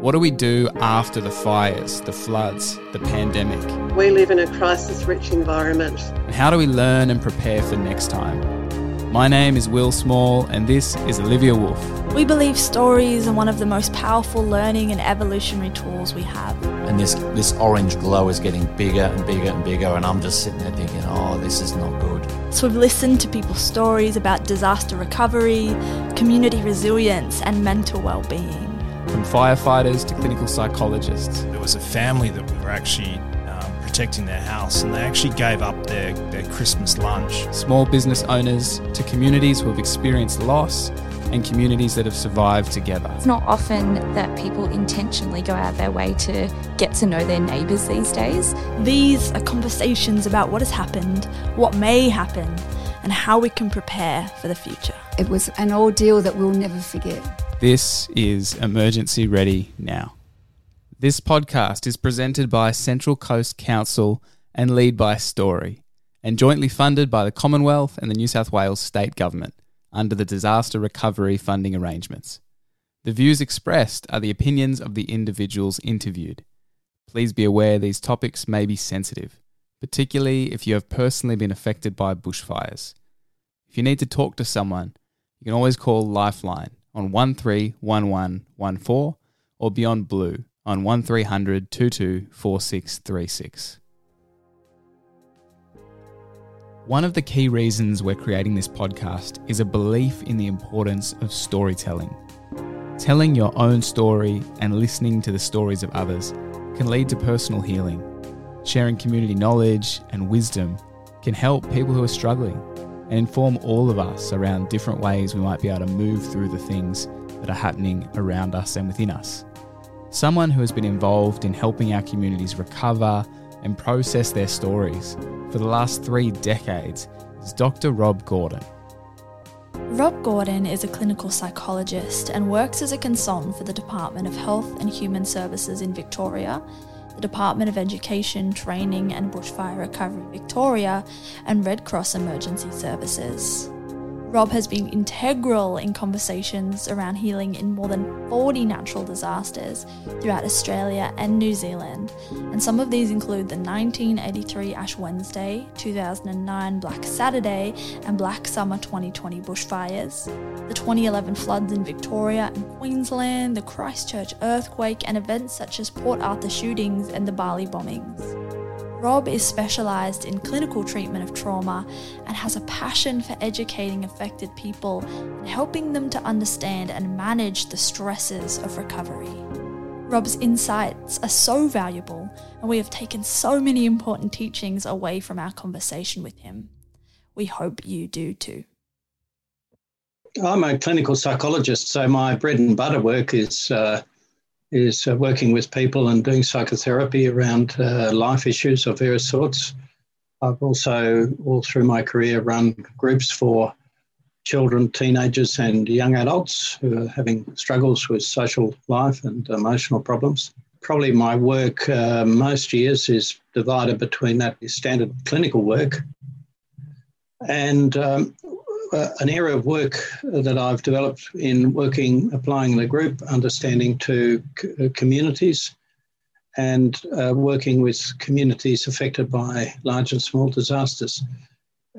What do we do after the fires, the floods, the pandemic? We live in a crisis rich environment. And how do we learn and prepare for next time? My name is Will Small, and this is Olivia Wolf. We believe stories are one of the most powerful learning and evolutionary tools we have. And this, this orange glow is getting bigger and bigger and bigger, and I'm just sitting there thinking, oh, this is not good. So we've listened to people's stories about disaster recovery, community resilience, and mental well-being from firefighters to clinical psychologists. There was a family that were actually um, protecting their house and they actually gave up their, their Christmas lunch. Small business owners to communities who have experienced loss and communities that have survived together. It's not often that people intentionally go out of their way to get to know their neighbours these days. These are conversations about what has happened, what may happen, and how we can prepare for the future. It was an ordeal that we'll never forget. This is Emergency Ready Now. This podcast is presented by Central Coast Council and Lead by Story, and jointly funded by the Commonwealth and the New South Wales State Government under the Disaster Recovery Funding Arrangements. The views expressed are the opinions of the individuals interviewed. Please be aware these topics may be sensitive, particularly if you have personally been affected by bushfires. If you need to talk to someone, you can always call Lifeline on 131114 or Beyond Blue on 1300 224636. One of the key reasons we're creating this podcast is a belief in the importance of storytelling. Telling your own story and listening to the stories of others can lead to personal healing. Sharing community knowledge and wisdom can help people who are struggling and inform all of us around different ways we might be able to move through the things that are happening around us and within us. Someone who has been involved in helping our communities recover and process their stories for the last three decades is Dr. Rob Gordon. Rob Gordon is a clinical psychologist and works as a consultant for the Department of Health and Human Services in Victoria the Department of Education, Training and Bushfire Recovery Victoria, and Red Cross Emergency Services. Rob has been integral in conversations around healing in more than 40 natural disasters throughout Australia and New Zealand, and some of these include the 1983 Ash Wednesday, 2009 Black Saturday, and Black Summer 2020 bushfires, the 2011 floods in Victoria and Queensland, the Christchurch earthquake, and events such as Port Arthur shootings and the Bali bombings. Rob is specialised in clinical treatment of trauma and has a passion for educating affected people and helping them to understand and manage the stresses of recovery. Rob's insights are so valuable, and we have taken so many important teachings away from our conversation with him. We hope you do too. I'm a clinical psychologist, so my bread and butter work is uh, is uh, working with people and doing psychotherapy around uh, life issues of various sorts. I've also, all through my career, run groups for children, teenagers, and young adults who are having struggles with social life and emotional problems. Probably my work uh, most years is divided between that standard clinical work and um, uh, an area of work that I've developed in working, applying the group understanding to c- uh, communities and uh, working with communities affected by large and small disasters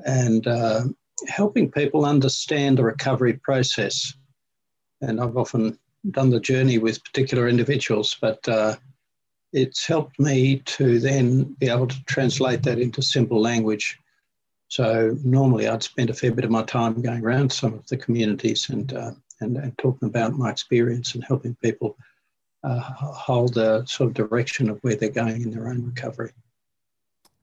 and uh, helping people understand the recovery process. And I've often done the journey with particular individuals, but uh, it's helped me to then be able to translate that into simple language so normally I'd spend a fair bit of my time going around some of the communities and, uh, and, and, talking about my experience and helping people uh, hold the sort of direction of where they're going in their own recovery.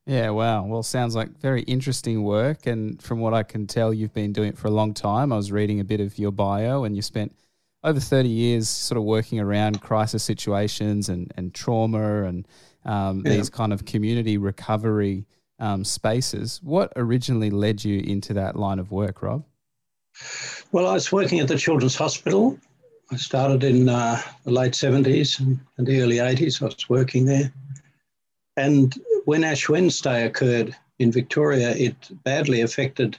Yeah, wow. Well, sounds like very interesting work. And from what I can tell, you've been doing it for a long time. I was reading a bit of your bio, and you spent over 30 years sort of working around crisis situations and, and trauma and um, yeah. these kind of community recovery um, spaces. What originally led you into that line of work, Rob? Well, I was working at the Children's Hospital. I started in uh, the late 70s and, the early 80s. I was working there. And when Ash Wednesday occurred in Victoria, it badly affected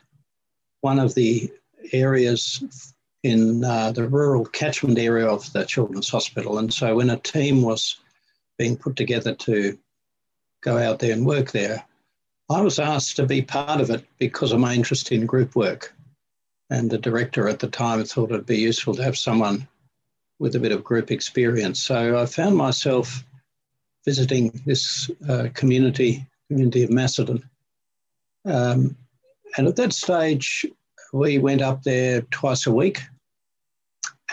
one of the areas in uh, the rural catchment area of the Children's Hospital. And so when a team was being put together to go out there and work there, I was asked to be part of it because of my interest in group work. And the director at the time thought it'd be useful to have someone with a bit of group experience. So I found myself visiting this uh, community, community of Macedon. Um, and at that stage, we went up there twice a week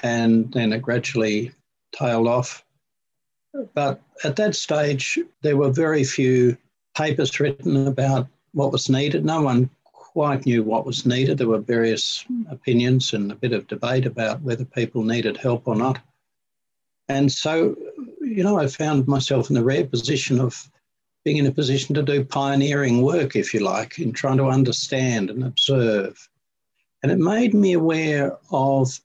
and then it gradually tailed off. But at that stage, there were very few papers written about what was needed. No one quite knew what was needed. There were various opinions and a bit of debate about whether people needed help or not. And so, you know, I found myself in the rare position of being in a position to do pioneering work, if you like, in trying to understand and observe. And it made me aware of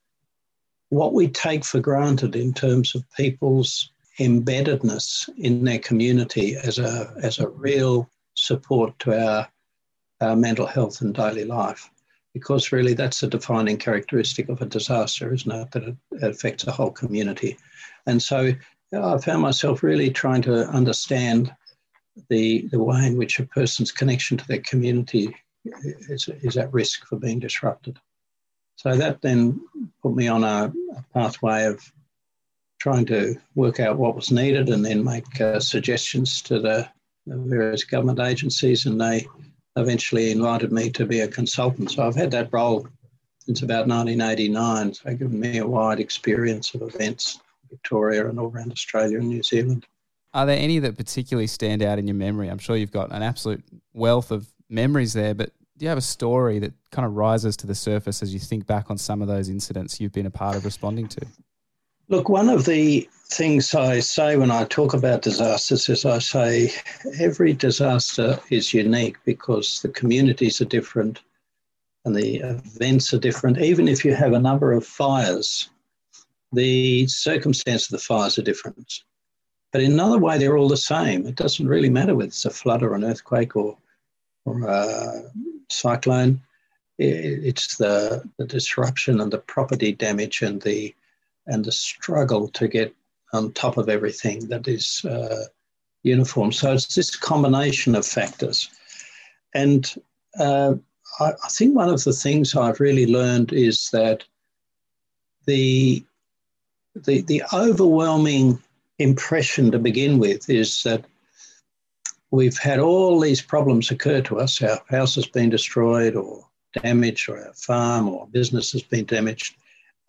what we take for granted in terms of people's embeddedness in their community as a, as a real support to our, our mental health and daily life. Because really, that's a defining characteristic of a disaster, isn't it? That it, it affects a whole community. And so I found myself really trying to understand the, the way in which a person's connection to their community is, is at risk for being disrupted. So that then put me on a, a pathway of trying to work out what was needed and then make uh, suggestions to the, the, various government agencies. And they eventually invited me to be a consultant. So I've had that role since about 1989. So given me a wide experience of events, in Victoria and all around Australia and New Zealand. Are there any that particularly stand out in your memory? I'm sure you've got an absolute wealth of memories there, but do you have a story that kind of rises to the surface as you think back on some of those incidents you've been a part of responding to? Look, one of the things I say when I talk about disasters is I say every disaster is unique because the communities are different and the events are different. Even if you have a number of fires, the circumstance of the fires are different. But in another way, they're all the same. It doesn't really matter whether it's a flood or an earthquake or, or a cyclone. It's the, the disruption and the property damage and the and the struggle to get on top of everything that is uh, uniform. So it's this combination of factors. And uh, I, I, think one of the things I've really learned is that the, the, the overwhelming impression to begin with is that we've had all these problems occur to us. Our house has been destroyed or damaged, or our farm or business has been damaged.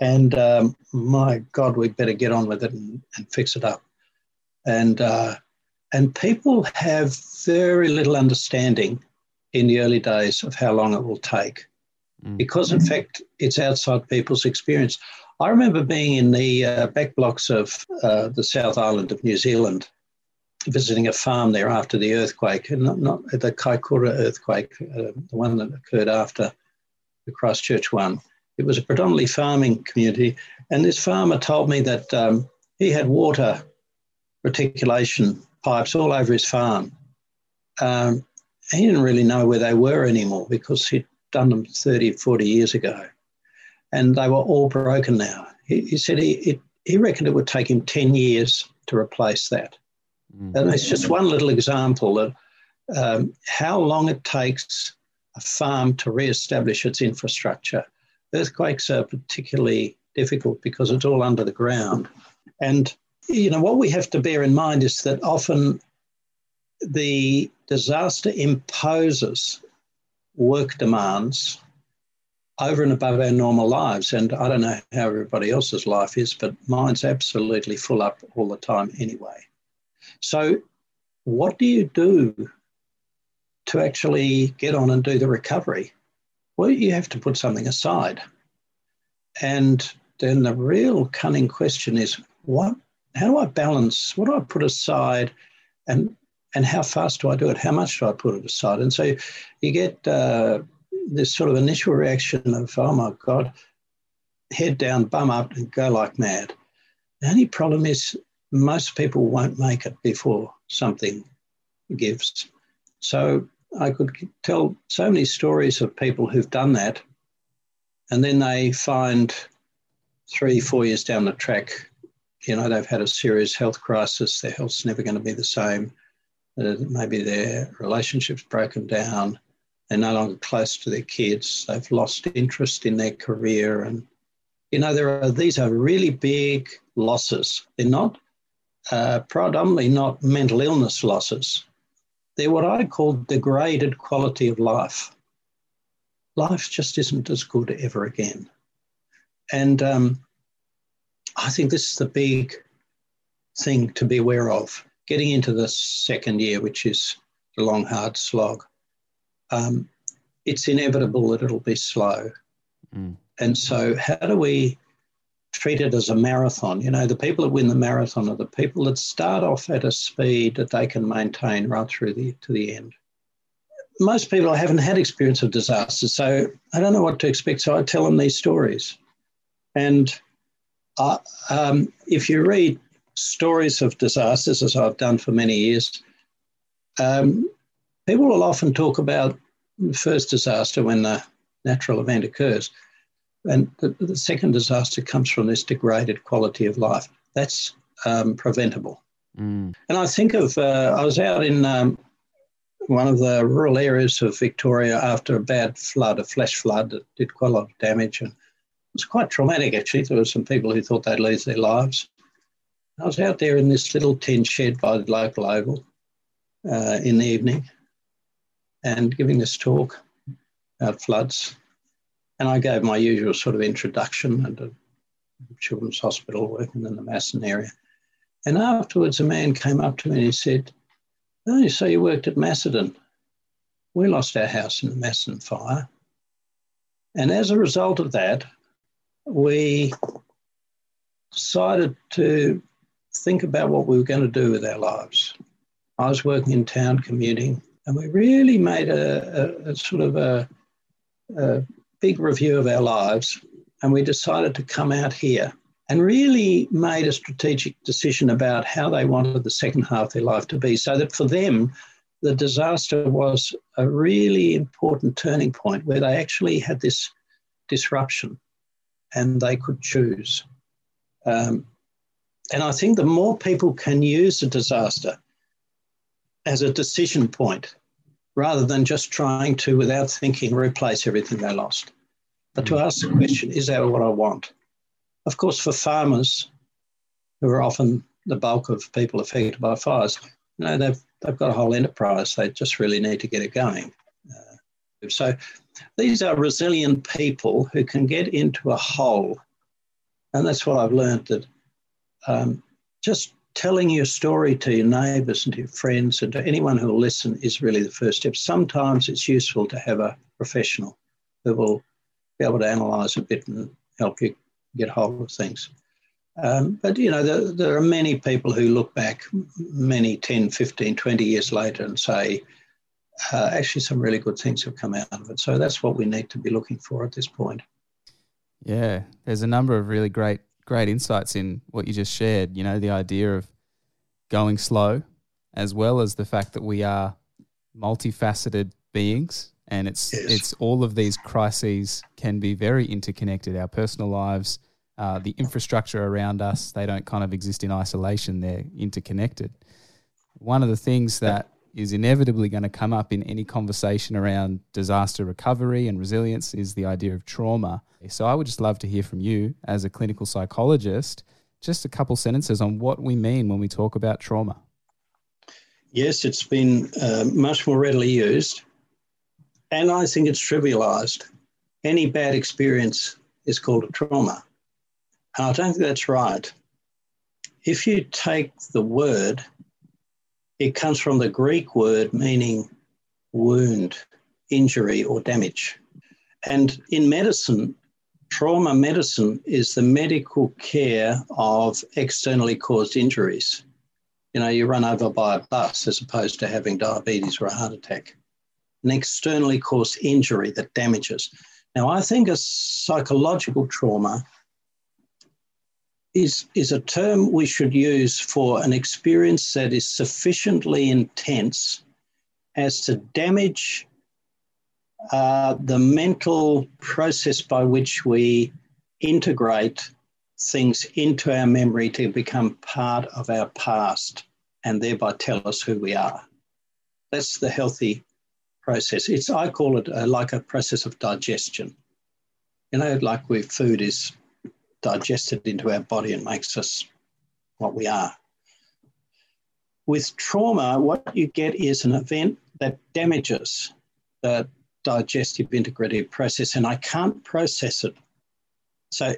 And um, my God, we better get on with it and, and fix it up. And, uh, and people have very little understanding in the early days of how long it will take. Mm. Because, in fact, it's outside people's experience. I remember being in the uh, back blocks of uh, the South Island of New Zealand visiting a farm there after the earthquake, and not, not the Kaikoura earthquake, uh, the one that occurred after the Christchurch one. It was a predominantly farming community, and this farmer told me that um, he had water reticulation pipes all over his farm. Um, he didn't really know where they were anymore because he'd done them 30, 40 years ago, and they were all broken now. He, he said he, it, he reckoned it would take him 10 years to replace that. Mm. And it's just one little example of um, how long it takes a farm to re-establish its infrastructure. Earthquakes are particularly difficult because it's all under the ground. And you know what we have to bear in mind is that often the disaster imposes work demands over and above our normal lives. And I don't know how everybody else's life is, but mine's absolutely full up all the time anyway. So, what do you do to actually get on and do the recovery? Well, you have to put something aside. And then the real cunning question is what how do I balance what do I put aside and and how fast do I do it? How much do I put it aside? And so you get uh, this sort of initial reaction of, oh my God, head down, bum up, and go like mad. The only problem is most people won't make it before something gives. So I could tell so many stories of people who've done that, and then they find three, four years down the track, you know, they've had a serious health crisis. Their health's never going to be the same. Uh, maybe their relationship's broken down. They're no longer close to their kids. They've lost interest in their career. And, you know, there are, these are really big losses. They're not uh, predominantly not mental illness losses. They're what I call degraded quality of life. Life just isn't as good ever again. And um, I think this is the big thing to be aware of. Getting into the second year, which is the long, hard slog, um, it's inevitable that it'll be slow. Mm. And so, how do we treat it as a marathon? You know, the people that win the marathon are the people that start off at a speed that they can maintain right through the, to the end. Most people haven't had experience of disaster, so I don't know what to expect. So I tell them these stories. And uh, um, if you read stories of disasters, as I've done for many years, um, people will often talk about the first disaster when the natural event occurs. And the, the second disaster comes from this degraded quality of life. That's um, preventable. Mm. And I think of, uh, I was out in um, one of the rural areas of Victoria after a bad flood, a flash flood that did quite a lot of damage. And it was quite traumatic, actually. There were some people who thought they'd lose their lives. I was out there in this little tin shed by the local oval uh, in the evening and giving this talk about floods. And I gave my usual sort of introduction at a children's hospital working in the Macedon area. And afterwards, a man came up to me and he said, Oh, so you worked at Macedon. We lost our house in the Macedon fire. And as a result of that, we decided to think about what we were going to do with our lives. I was working in town commuting, and we really made a, a, a sort of a, a big review of our lives. And we decided to come out here and really made a strategic decision about how they wanted the second half of their life to be, so that for them, the disaster was a really important turning point where they actually had this disruption and they could choose. Um, and I think the more people can use a disaster as a decision point rather than just trying to, without thinking, replace everything they lost, but to ask the question is that what I want? Of course, for farmers, who are often the bulk of people affected by fires, you know, they've, they've got a whole enterprise. They just really need to get it going. Uh, so these are resilient people who can get into a hole. And that's what I've learned that um, just telling your story to your neighbours and to your friends and to anyone who will listen is really the first step. Sometimes it's useful to have a professional who will be able to analyse a bit and help you get hold of things. Um, but, you know, there, there, are many people who look back many 10, 15, 20 years later and say, uh, actually some really good things have come out of it. So that's what we need to be looking for at this point. Yeah, there's a number of really great great insights in what you just shared. You know, the idea of going slow, as well as the fact that we are multifaceted beings, and it's yes. it's all of these crises can be very interconnected. Our personal lives, uh, the infrastructure around us, they don't kind of exist in isolation. They're interconnected. One of the things that is inevitably going to come up in any conversation around disaster recovery and resilience is the idea of trauma. So I would just love to hear from you as a clinical psychologist, just a couple sentences on what we mean when we talk about trauma. Yes, it's been uh, much more readily used, and I think it's trivialized. Any bad experience is called a trauma. And I don't think that's right. If you take the word it comes from the Greek word meaning wound, injury, or damage. And in medicine, trauma medicine is the medical care of externally caused injuries. You know, you run over by a bus as opposed to having diabetes or a heart attack. An externally caused injury that damages. Now, I think a psychological trauma is, is a term we should use for an experience that is sufficiently intense as to damage uh, the mental process by which we integrate things into our memory to become part of our past and thereby tell us who we are. That's the healthy process. It's I call it uh, like a process of digestion. You know, like where food is digested into our body and makes us what we are. With trauma, what you get is an event that damages the digestive integrative process, and I can't process it. So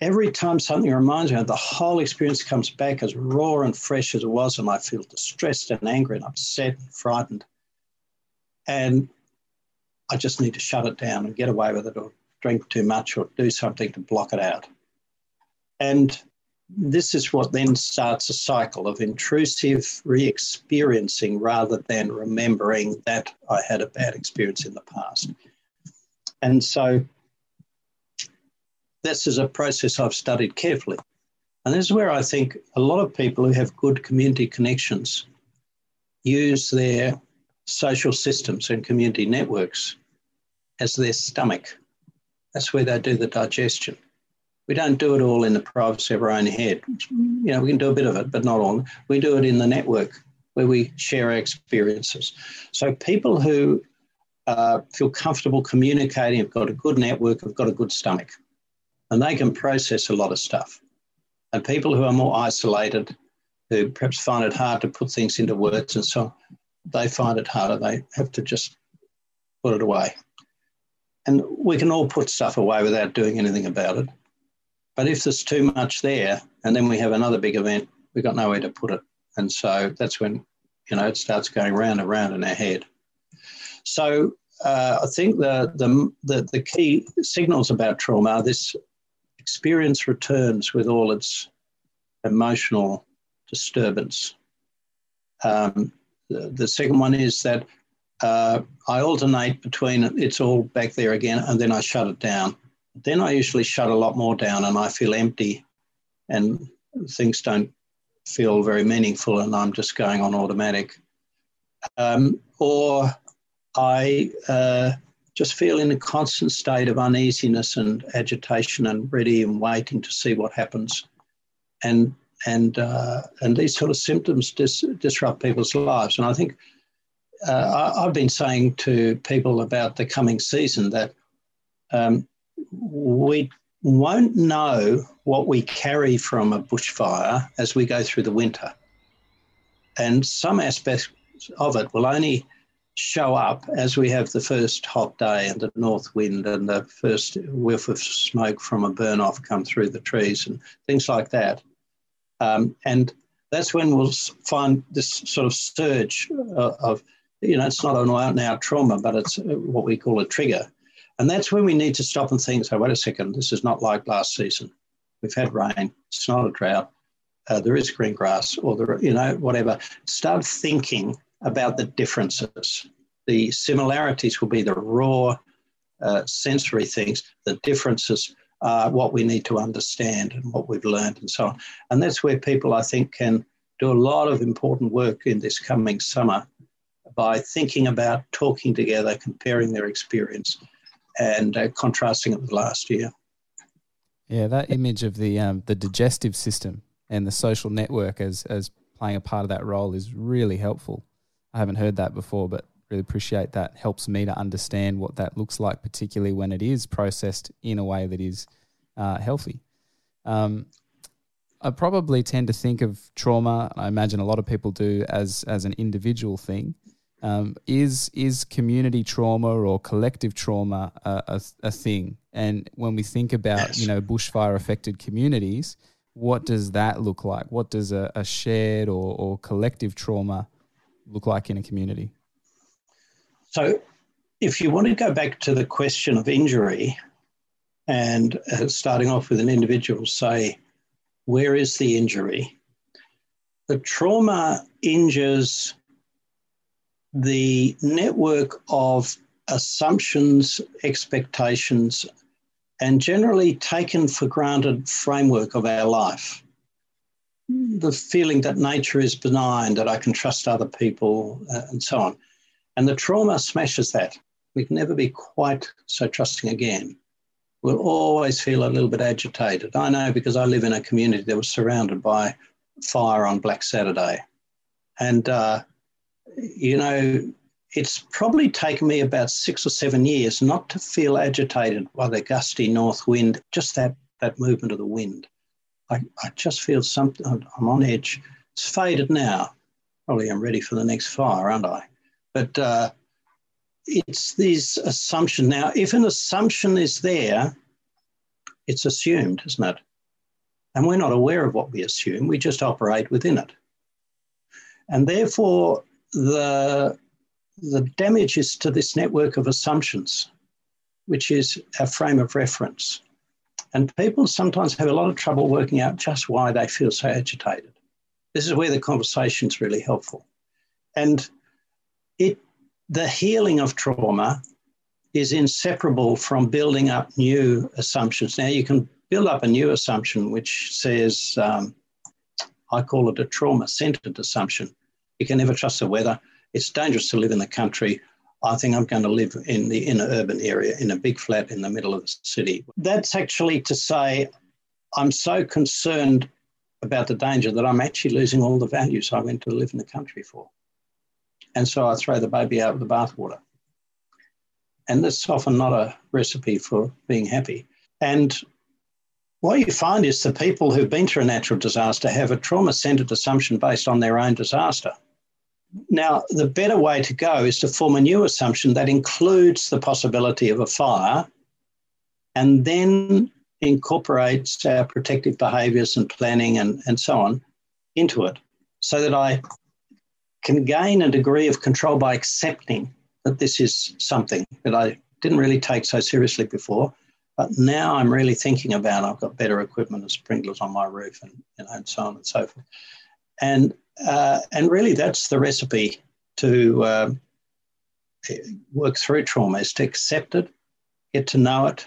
every time something reminds me, of the whole experience comes back as raw and fresh as it was, and I feel distressed and angry and upset and frightened. And I just need to shut it down and get away with it or drink too much or do something to block it out. And this is what then starts a cycle of intrusive re experiencing rather than remembering that I had a bad experience in the past. And so this is a process I've studied carefully. And this is where I think a lot of people who have good community connections use their social systems and community networks as their stomach. That's where they do the digestion. We don't do it all in the privacy of our own head. You know, we can do a bit of it, but not all. We do it in the network where we share our experiences. So people who uh, feel comfortable communicating, have got a good network, have got a good stomach and they can process a lot of stuff. And people who are more isolated, who perhaps find it hard to put things into words and so on, they find it harder. They have to just put it away. And we can all put stuff away without doing anything about it. But if there's too much there, and then we have another big event, we've got nowhere to put it. And so that's when, you know, it starts going round and round in our head. So uh, I think the, the, the, the key signals about trauma are this experience returns with all its emotional disturbance. Um, the, the, second one is that uh, I alternate between it's all back there again and then I shut it down. Then I usually shut a lot more down and I feel empty and things don't feel very meaningful and I'm just going on automatic. Um, or I uh, just feel in a constant state of uneasiness and agitation and ready and waiting to see what happens. And and uh, and these sort of symptoms dis- disrupt people's lives. And I think uh, I, have been saying to people about the coming season that um, we won't know what we carry from a bushfire as we go through the winter. And some aspects of it will only show up as we have the first hot day and the north wind and the first whiff of smoke from a burn off come through the trees and things like that. Um, and that's when we'll find this sort of surge of, of you know, it's not an out and out trauma, but it's what we call a trigger. And that's when we need to stop and think, so wait a second, this is not like last season. We've had rain, it's not a drought. Uh, there is green grass or there, you know, whatever. Start thinking about the differences. The similarities will be the raw uh, sensory things, the differences are what we need to understand and what we've learned and so on. And that's where people, I think, can do a lot of important work in this coming summer by thinking about talking together, comparing their experience, and uh, contrasting it with last year. Yeah, that image of the um, the digestive system and the social network as as playing a part of that role is really helpful. I haven't heard that before, but really appreciate that. Helps me to understand what that looks like, particularly when it is processed in a way that is uh, healthy. Um, I probably tend to think of trauma. I imagine a lot of people do as as an individual thing. Um, is is community trauma or collective trauma a, a, a, thing? And when we think about yes. you know bushfire affected communities, what does that look like? What does a, a shared or, or collective trauma look like in a community? So, if you want to go back to the question of injury and uh, starting off with an individual, say, where is the injury? The trauma injures the network of assumptions, expectations, and generally taken for granted framework of our life the feeling that nature is benign, that I can trust other people, uh, and so on. And the trauma smashes that. We can never be quite so trusting again. We'll always feel a little bit agitated. I know because I live in a community that was surrounded by fire on Black Saturday. And, uh, you know, it's probably taken me about six or seven years not to feel agitated by the gusty north wind, just that, that movement of the wind. I, I just feel something, I'm on edge. It's faded now. Probably I'm ready for the next fire, aren't I? But uh, it's these assumptions. Now, if an assumption is there, it's assumed, isn't it? And we're not aware of what we assume, we just operate within it. And therefore, the, the damage is to this network of assumptions, which is our frame of reference. And people sometimes have a lot of trouble working out just why they feel so agitated. This is where the conversation is really helpful. And it, the healing of trauma is inseparable from building up new assumptions. Now, you can build up a new assumption which says, um, I call it a trauma centered assumption. You can never trust the weather. It's dangerous to live in the country. I think I'm going to live in the inner urban area in a big flat in the middle of the city. That's actually to say, I'm so concerned about the danger that I'm actually losing all the values I went to live in the country for. And so I throw the baby out with the bathwater. And that's often not a recipe for being happy. And what you find is the people who've been through a natural disaster have a trauma centered assumption based on their own disaster. Now, the better way to go is to form a new assumption that includes the possibility of a fire and then incorporates our protective behaviors and planning and, and so on into it so that I can gain a degree of control by accepting that this is something that I didn't really take so seriously before. But now I'm really thinking about I've got better equipment and sprinklers on my roof and, you know, and so on and so forth. And uh, and really, that's the recipe to uh, work through trauma is to accept it, get to know it,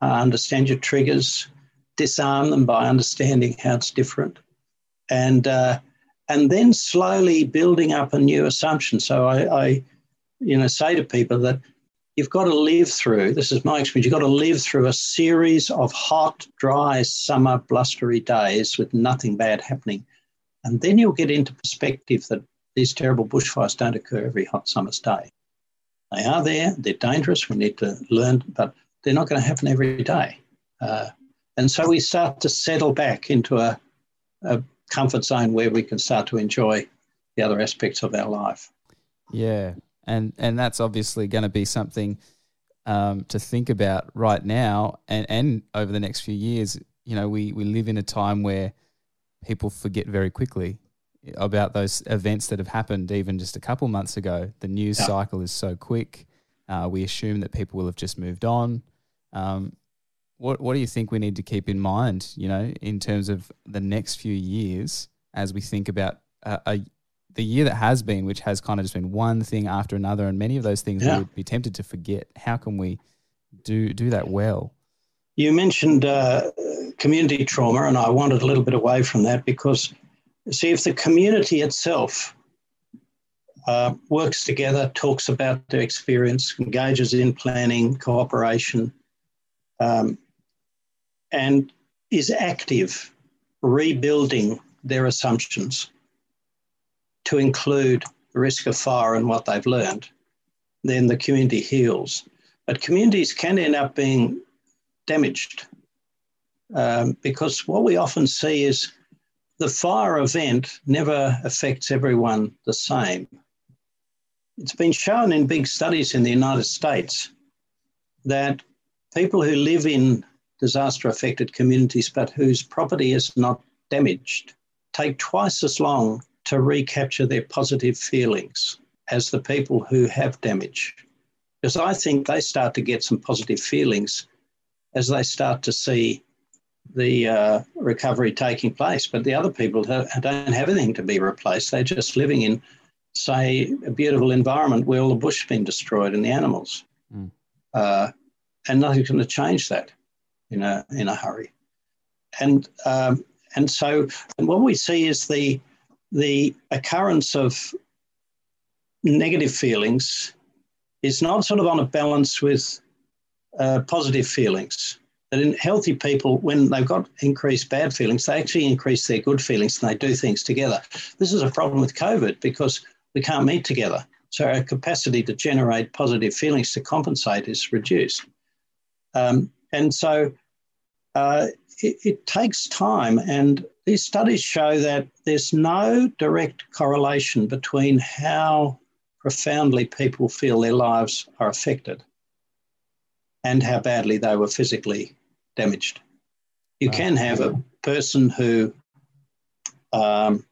uh, understand your triggers, disarm them by understanding how it's different, and uh, and then slowly building up a new assumption. So I, I, you know, say to people that you've got to live through. This is my experience. You've got to live through a series of hot, dry, summer, blustery days with nothing bad happening and then you'll get into perspective that these terrible bushfires don't occur every hot summer's day. They are there, they're dangerous, we need to learn, but they're not going to happen every day. Uh, and so we start to settle back into a, a comfort zone where we can start to enjoy the other aspects of our life. Yeah, and and that's obviously going to be something um, to think about right now, and and over the next few years. You know, we we live in a time where people forget very quickly about those events that have happened even just a couple months ago. The news yeah. cycle is so quick. Uh, we assume that people will have just moved on. Um, what What do you think we need to keep in mind? You know, in terms of the next few years, as we think about uh, a, the year that has been, which has kind of just been one thing after another, and many of those things yeah. we would be tempted to forget. How can we do do that well? You mentioned uh, community trauma, and I wanted a little bit away from that because, see, if the community itself uh, works together, talks about their experience, engages in planning, cooperation, um, and is active rebuilding their assumptions to include the risk of fire and what they've learned, then the community heals. But communities can end up being damaged um, because what we often see is the fire event never affects everyone the same. It's been shown in big studies in the United States that people who live in disaster affected communities but whose property is not damaged take twice as long to recapture their positive feelings as the people who have damage. Because I think they start to get some positive feelings as they start to see the uh, recovery taking place. But the other people don't have anything to be replaced. They're just living in, say, a beautiful environment where all the bush has been destroyed and the animals. Mm. Uh, and nothing's going to change that in a, in a hurry. And, um, and so and what we see is the, the occurrence of negative feelings is not sort of on a balance with uh, positive feelings. That in healthy people, when they've got increased bad feelings, they actually increase their good feelings and they do things together. This is a problem with COVID because we can't meet together. So our capacity to generate positive feelings to compensate is reduced. Um, and so uh, it, it, takes time. And these studies show that there's no direct correlation between how profoundly people feel their lives are affected and how badly they were physically damaged. You can have a person who um,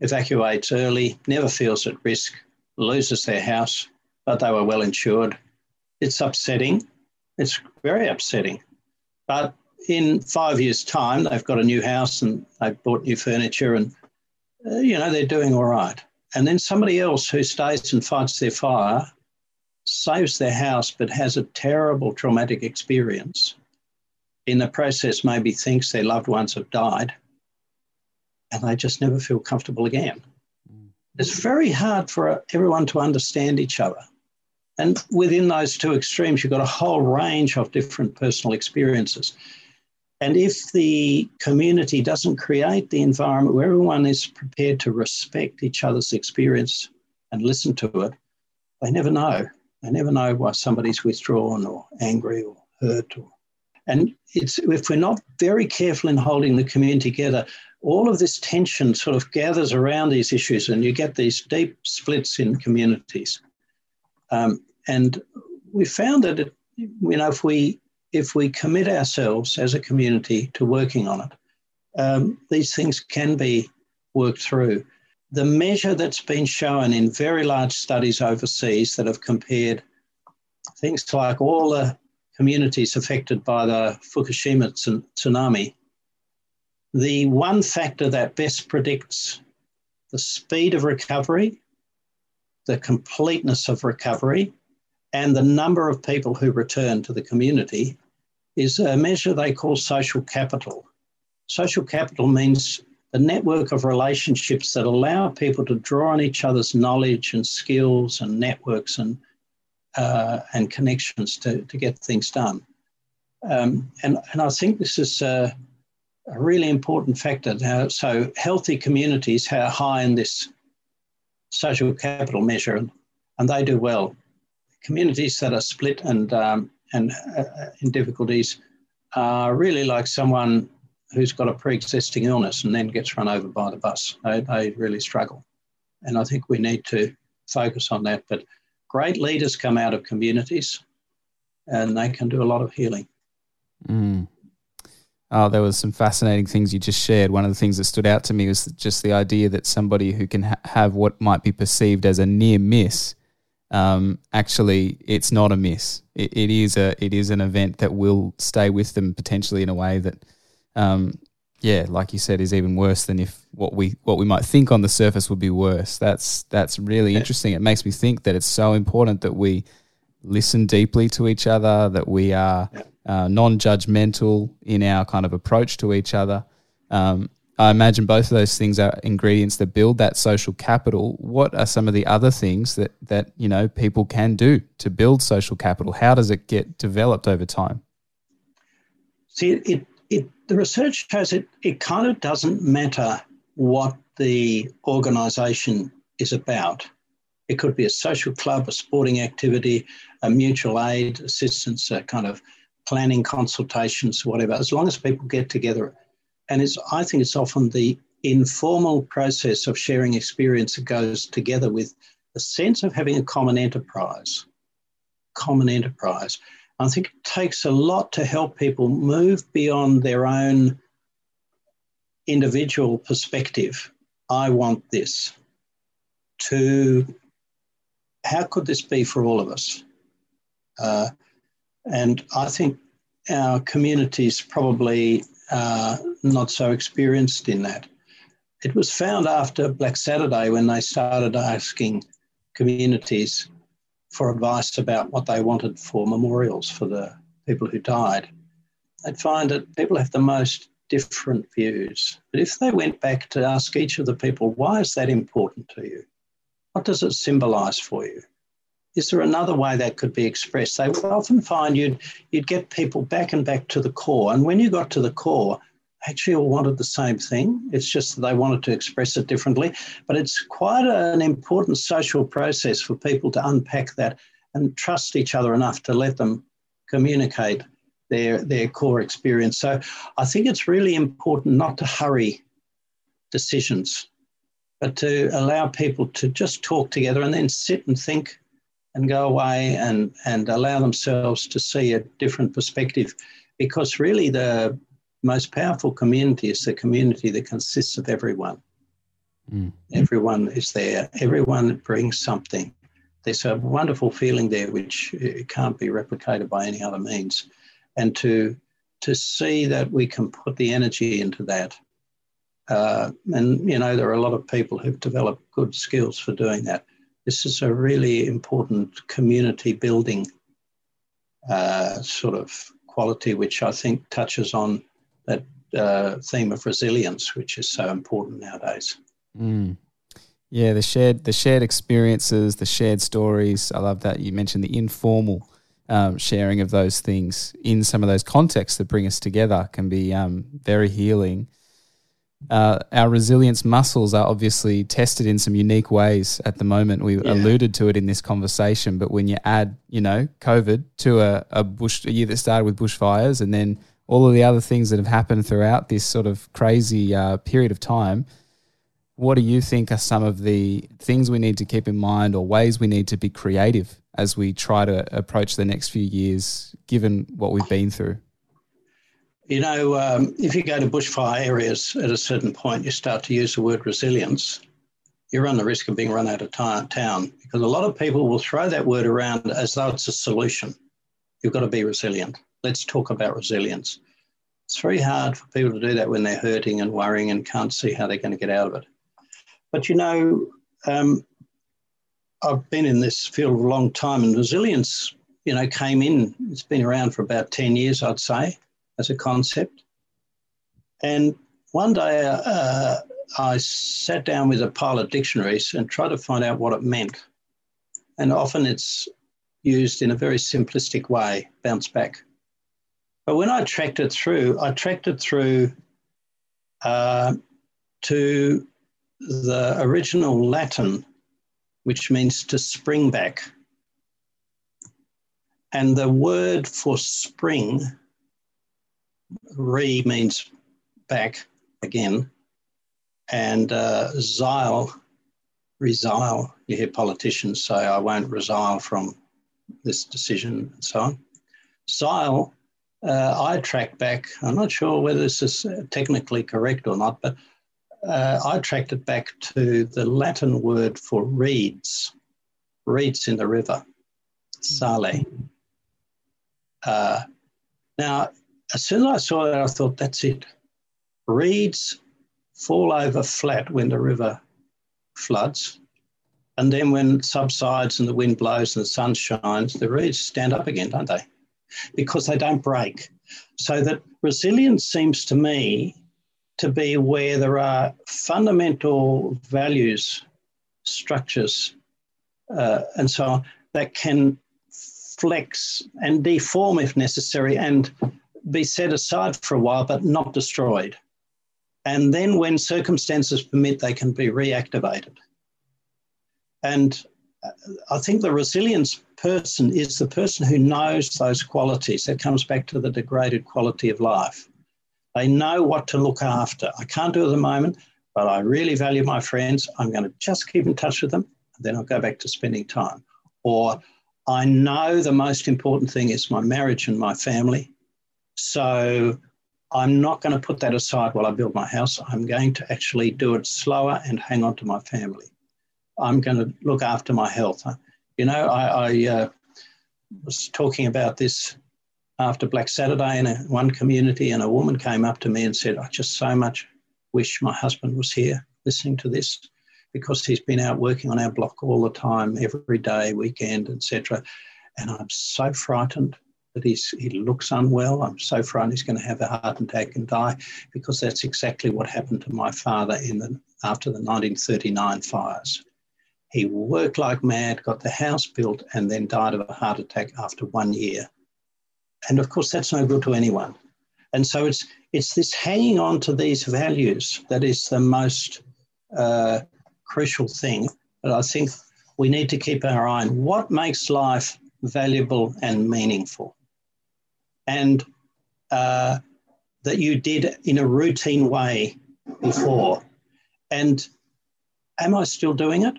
evacuates early, never feels at risk, loses their house, but they were well insured. It's upsetting. It's very upsetting. But in five years' time, they've got a new house and they've bought new furniture and, uh, you know, they're doing all right. And then somebody else who stays and fights their fire saves their house but has a terrible traumatic experience. In the process, maybe thinks their loved ones have died and they just never feel comfortable again. It's very hard for everyone to understand each other. And within those two extremes, you've got a whole range of different personal experiences. And if the community doesn't create the environment where everyone is prepared to respect each other's experience and listen to it, they never know. They never know why somebody's withdrawn or angry or hurt. Or, and it's if we're not very careful in holding the community together, all of this tension sort of gathers around these issues, and you get these deep splits in communities. Um, and we found that it, you know if we if we commit ourselves as a community to working on it, um, these things can be worked through. The measure that's been shown in very large studies overseas that have compared things like all the communities affected by the Fukushima tsunami the one factor that best predicts the speed of recovery, the completeness of recovery, and the number of people who return to the community is a measure they call social capital. Social capital means the network of relationships that allow people to draw on each other's knowledge and skills and networks and, uh, and connections to, to get things done. Um, and, and I think this is. Uh, a really important factor. Now, so healthy communities are high in this social capital measure, and, and they do well. Communities that are split and um, and uh, in difficulties are really like someone who's got a pre-existing illness and then gets run over by the bus. They, they really struggle, and I think we need to focus on that. But great leaders come out of communities, and they can do a lot of healing. Mm. Oh, there was some fascinating things you just shared. One of the things that stood out to me was just the idea that somebody who can ha- have what might be perceived as a near miss, um, actually, it's not a miss. It, it is a it is an event that will stay with them potentially in a way that, um, yeah, like you said, is even worse than if what we what we might think on the surface would be worse. That's that's really interesting. It makes me think that it's so important that we listen deeply to each other, that we are uh, non judgmental in our kind of approach to each other. Um, I imagine both of those things are ingredients that build that social capital. What are some of the other things that, that you know people can do to build social capital? How does it get developed over time? See, it the research shows it it kind of doesn't matter what the organisation is about. It could be a social club, a sporting activity, a mutual aid assistance, a kind of planning consultations, whatever, as long as people get together. And it's, I think it's often the informal process of sharing experience that goes together with the sense of having a common enterprise. Common enterprise. I think it takes a lot to help people move beyond their own individual perspective. I want this. To how could this be for all of us? Uh, and I think our communities probably uh, not so experienced in that. It was found after Black Saturday when they started asking communities for advice about what they wanted for memorials for the people who died. They'd find that people have the most different views. But if they went back to ask each of the people, why is that important to you? What does it symbolize for you? is there another way that could be expressed? They would often find you'd you'd get people back and back to the core, and when you got to the core, actually all wanted the same thing. It's just that they wanted to express it differently. But it's quite an important social process for people to unpack that and trust each other enough to let them communicate their their core experience. So I think it's really important not to hurry decisions, but to allow people to just talk together and then sit and think and go away and, and allow themselves to see a different perspective. Because really, the most powerful community is the community that consists of everyone. Mm. Everyone is there, everyone brings something. There's a wonderful feeling there which can't be replicated by any other means. And to, to see that we can put the energy into that uh, and, you know, there are a lot of people who've developed good skills for doing that. This is a really important community building uh, sort of quality, which I think touches on that uh, theme of resilience, which is so important nowadays. Mm. Yeah, the shared the shared experiences, the shared stories. I love that you mentioned the informal um, sharing of those things in some of those contexts that bring us together can be um, very healing uh, our resilience muscles are obviously tested in some unique ways at the moment. We yeah. alluded to it in this conversation, but when you add, you know, COVID to a, a bush a year that started with bushfires, and then all of the other things that have happened throughout this sort of crazy uh, period of time, what do you think are some of the things we need to keep in mind, or ways we need to be creative as we try to approach the next few years, given what we've been through? You know, um, if you go to bushfire areas at a certain point, you start to use the word resilience, you run the risk of being run out of t- town because a lot of people will throw that word around as though it's a solution. You've got to be resilient. Let's talk about resilience. It's very hard for people to do that when they're hurting and worrying and can't see how they're going to get out of it. But you know, um, I've been in this field a long time, and resilience, you know, came in. It's been around for about ten years, I'd say as a concept. And one day uh, I sat down with a pile of dictionaries and tried to find out what it meant. And often it's used in a very simplistic way, bounce back. But when I tracked it through, I tracked it through uh, to the original Latin, which means to spring back. And the word for spring re means back again, and uh, xyle, resile. You hear politicians say, I won't resile from this decision and so on. Xyle, uh, I track back, I'm not sure whether this is technically correct or not, but uh, I tracked it back to the Latin word for reeds, reeds in the river, sale. Uh, now, as soon as I saw that, I thought, that's it. Reeds fall over flat when the river floods. And then when it subsides and the wind blows and the sun shines, the reeds stand up again, don't they? Because they don't break. So that resilience seems to me to be where there are fundamental values, structures, uh, and so on that can flex and deform if necessary and be set aside for a while, but not destroyed. And then, when circumstances permit, they can be reactivated. And I think the resilience person is the person who knows those qualities. That comes back to the degraded quality of life. They know what to look after. I can't do it at the moment, but I really value my friends. I'm going to just keep in touch with them, and then I'll go back to spending time. Or I know the most important thing is my marriage and my family. So I'm not going to put that aside while I build my house. I'm going to actually do it slower and hang on to my family. I'm going to look after my health. You know, I, I uh, was talking about this after Black Saturday in a, one community, and a woman came up to me and said, I just so much wish my husband was here listening to this because he's been out working on our block all the time, every day, weekend, etc. And I'm so frightened that he's, he looks unwell. I'm so frightened he's going to have a heart attack and die because that's exactly what happened to my father in the, after the 1939 fires. He worked like mad, got the house built, and then died of a heart attack after one year. And of course, that's no good to anyone. And so it's it's this hanging on to these values that is the most uh, crucial thing. But I think we need to keep our eye on what makes life valuable and meaningful, and uh, that you did in a routine way before. And am I still doing it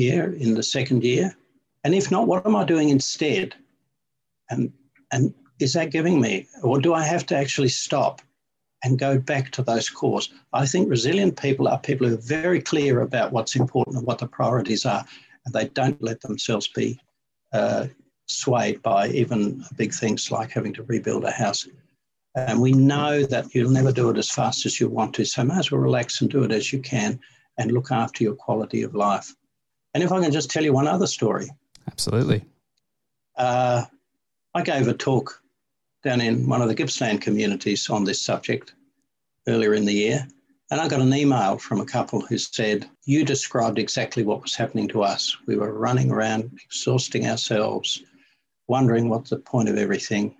here in the second year? And if not, what am I doing instead? And and is that giving me, or do I have to actually stop and go back to those cores? I think resilient people are people who are very clear about what's important and what the priorities are, and they don't let themselves be uh, swayed by even big things like having to rebuild a house. And we know that you'll never do it as fast as you want to, so might as well relax and do it as you can and look after your quality of life. And if I can just tell you one other story. Absolutely. Uh, I gave a talk down in one of the Gippsland communities on this subject earlier in the year. And I got an email from a couple who said, You described exactly what was happening to us. We were running around, exhausting ourselves, wondering what's the point of everything.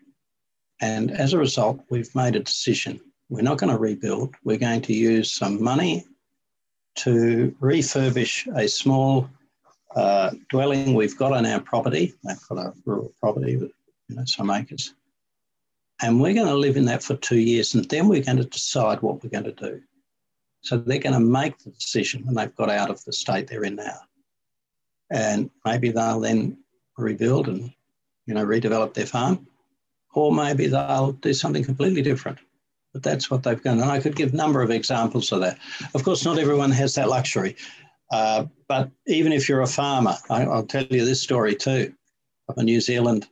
And as a result, we've made a decision. We're not going to rebuild. We're going to use some money to refurbish a small uh, dwelling we've got on our property. They've got a rural property with you know, some acres. And we're going to live in that for two years, and then we're going to decide what we're going to do. So they're going to make the decision when they've got out of the state they're in now. And maybe they'll then rebuild and, you know, redevelop their farm, or maybe they'll do something completely different. But that's what they've done. And I could give a number of examples of that. Of course, not everyone has that luxury. Uh, but even if you're a farmer, I, will tell you this story too of a New Zealand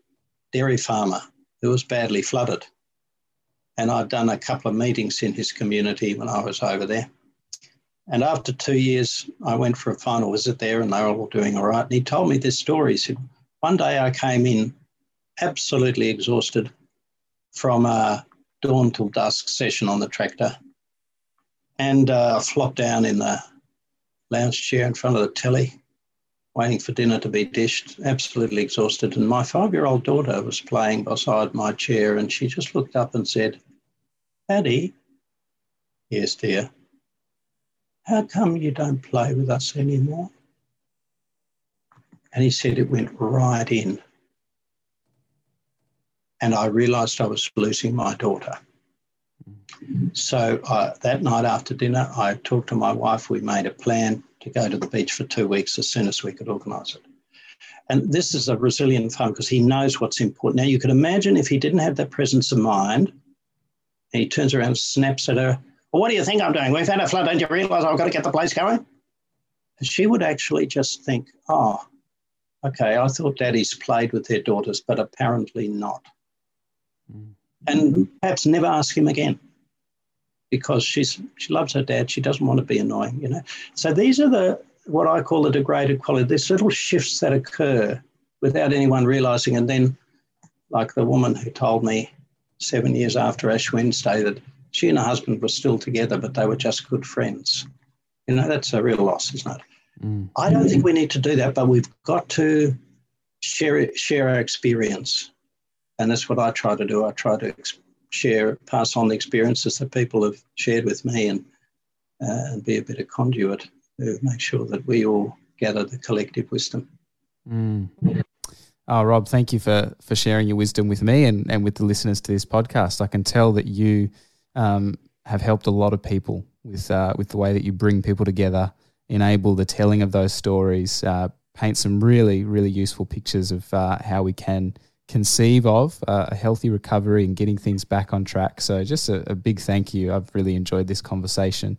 dairy farmer who was badly flooded. And I'd done a couple of meetings in his community when I was over there. And after two years, I went for a final visit there and they were all doing all right. And he told me this story. He said, One day I came in absolutely exhausted from a dawn till dusk session on the tractor and uh, flopped down in the lounge chair in front of the telly waiting for dinner to be dished, absolutely exhausted. And my five year old daughter was playing beside my chair and she just looked up and said, Daddy, yes, dear, how come you don't play with us anymore? And he said it went right in. And I realized I was losing my daughter. So uh, that night after dinner, I talked to my wife. We made a plan to go to the beach for two weeks as soon as we could organise it. And this is a resilient farmer because he knows what's important. Now, you could imagine if he didn't have that presence of mind, he turns around snaps at her, Well, what do you think I'm doing? We've had a flood. Don't you realise I've got to get the place going? And she would actually just think, Oh, okay, I thought daddies played with their daughters, but apparently not. Mm. And perhaps never ask him again because she's she loves her dad. She doesn't want to be annoying, you know. So these are the what I call the degraded quality. These little shifts that occur without anyone realizing, and then, like the woman who told me seven years after Ash Wednesday that she and her husband were still together, but they were just good friends. You know, that's a real loss, isn't it? Mm. I don't think we need to do that, but we've got to share share our experience, and that's what I try to do. I try to share, pass on the experiences that people have shared with me and, uh, and be a bit of conduit to make sure that we all gather the collective wisdom. Mm. Oh, Rob, thank you for, for sharing your wisdom with me and, and with the listeners to this podcast. I can tell that you um, have helped a lot of people with, uh, with the way that you bring people together, enable the telling of those stories, uh, paint some really, really useful pictures of uh, how we can conceive of uh, a healthy recovery and getting things back on track. So, just a, a big thank you. I've really enjoyed this conversation.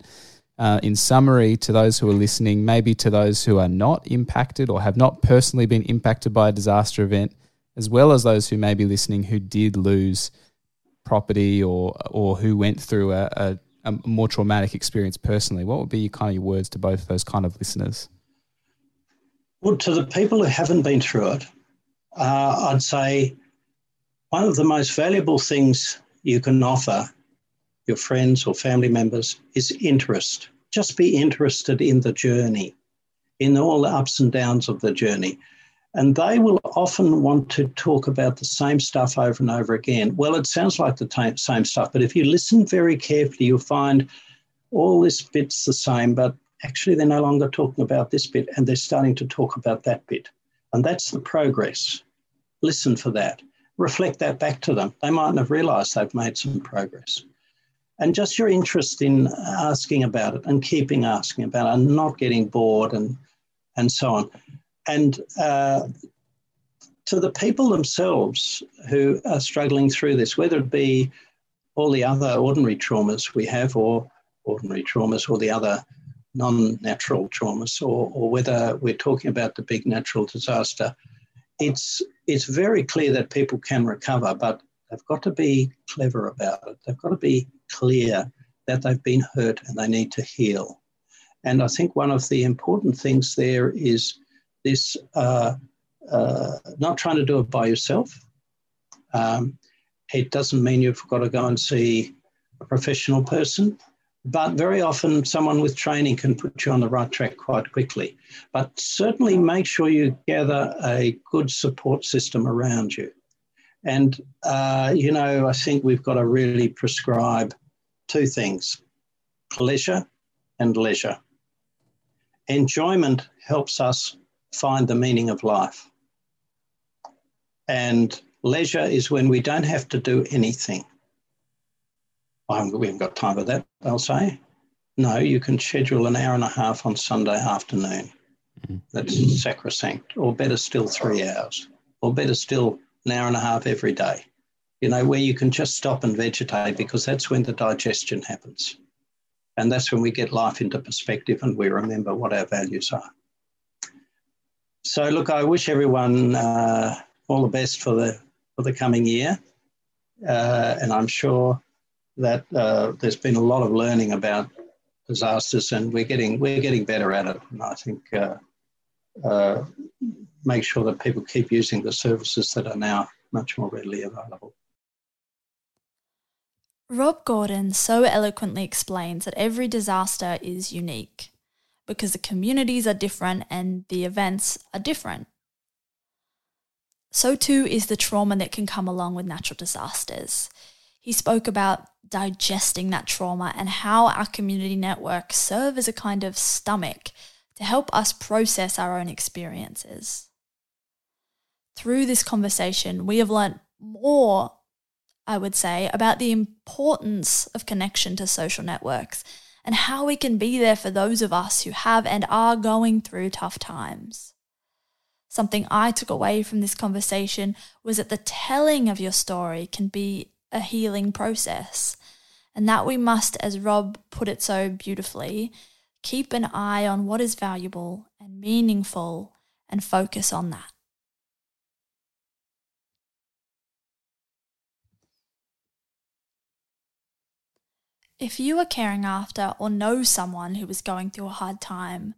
Uh, in summary, to those who are listening, maybe to those who are not impacted or have not personally been impacted by a disaster event, as well as those who may be listening who did lose property or or who went through a, a, a more traumatic experience personally, what would be your kind of your words to both those kind of listeners? Well, to the people who haven't been through it, uh, I'd say one of the most valuable things you can offer your friends or family members is interest. Just be interested in the journey. in all the ups and downs of the journey. And they will often want to talk about the same stuff over and over again. Well, it sounds like the t- same stuff, but if you listen very carefully, you'll find all this bit's the same, but actually they're no longer talking about this bit and they're starting to talk about that bit. And that's the progress. Listen for that. Reflect that back to them. They mightn't have realized they've made some progress. And just your interest in asking about it and keeping asking about it and not getting bored and, and so on. And uh, to the people themselves who are struggling through this, whether it be all the other ordinary traumas we have, or ordinary traumas, or the other non natural traumas, or, or whether we're talking about the big natural disaster, it's, it's very clear that people can recover, but they've got to be clever about it. They've got to be clear that they've been hurt and they need to heal. And I think one of the important things there is this uh, uh, not trying to do it by yourself. Um, it doesn't mean you've got to go and see a professional person, but very often someone with training can put you on the right track quite quickly. But certainly make sure you gather a good support system around you. And, uh, you know, I think we've got to really prescribe two things pleasure and leisure. Enjoyment helps us find the meaning of life. And leisure is when we don't have to do anything. We haven't got time for that, they'll say. No, you can schedule an hour and a half on Sunday afternoon. Mm-hmm. That's sacrosanct. Or better still, three hours. Or better still, an hour and a half every day. You know, where you can just stop and vegetate because that's when the digestion happens. And that's when we get life into perspective and we remember what our values are. So, look, I wish everyone uh, all the best for the for the coming year, uh, and I'm sure that uh, there's been a lot of learning about disasters, and we're getting we're getting better at it. And I think uh, uh, make sure that people keep using the services that are now much more readily available. Rob Gordon so eloquently explains that every disaster is unique because the communities are different and the events are different. So, too, is the trauma that can come along with natural disasters. He spoke about digesting that trauma and how our community networks serve as a kind of stomach to help us process our own experiences. Through this conversation, we have learnt more, I would say, about the importance of connection to social networks and how we can be there for those of us who have and are going through tough times. Something I took away from this conversation was that the telling of your story can be a healing process, and that we must, as Rob put it so beautifully, keep an eye on what is valuable and meaningful and focus on that. If you are caring after or know someone who is going through a hard time,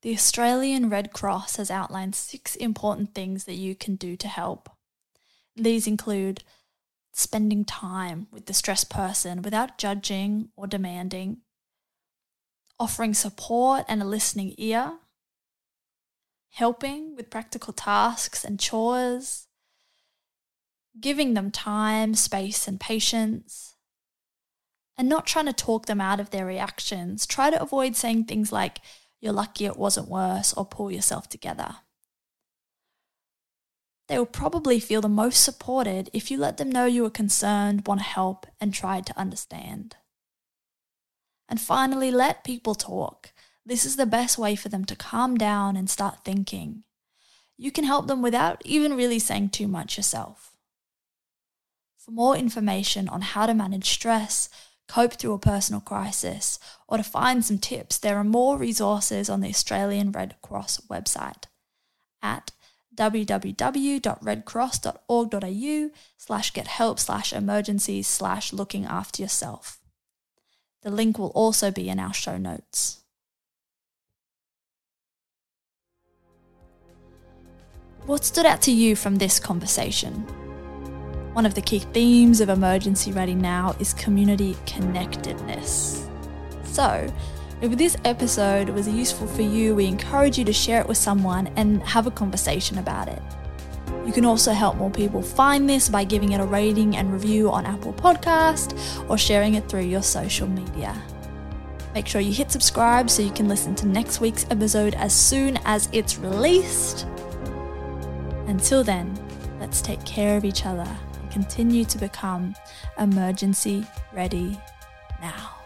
the Australian Red Cross has outlined six important things that you can do to help. These include spending time with the stressed person without judging or demanding, offering support and a listening ear, helping with practical tasks and chores, giving them time, space, and patience and not trying to talk them out of their reactions. Try to avoid saying things like, you're lucky it wasn't worse, or pull yourself together. They will probably feel the most supported if you let them know you are concerned, want to help, and tried to understand. And finally, let people talk. This is the best way for them to calm down and start thinking. You can help them without even really saying too much yourself. For more information on how to manage stress, cope through a personal crisis, or to find some tips, there are more resources on the Australian Red Cross website at www.redcross.org.au slash get help slash emergencies slash looking after yourself. The link will also be in our show notes. What stood out to you from this conversation? One of the key themes of Emergency Ready Now is community connectedness. So, If this episode was useful for you, we encourage you to share it with someone and have a conversation about it. You can also help more people find this by giving it a rating and review on Apple Podcast or sharing it through your social media. Make sure you hit subscribe so you can listen to next week's episode as soon as it's released. Until then, let's take care of each other and continue to become emergency ready now.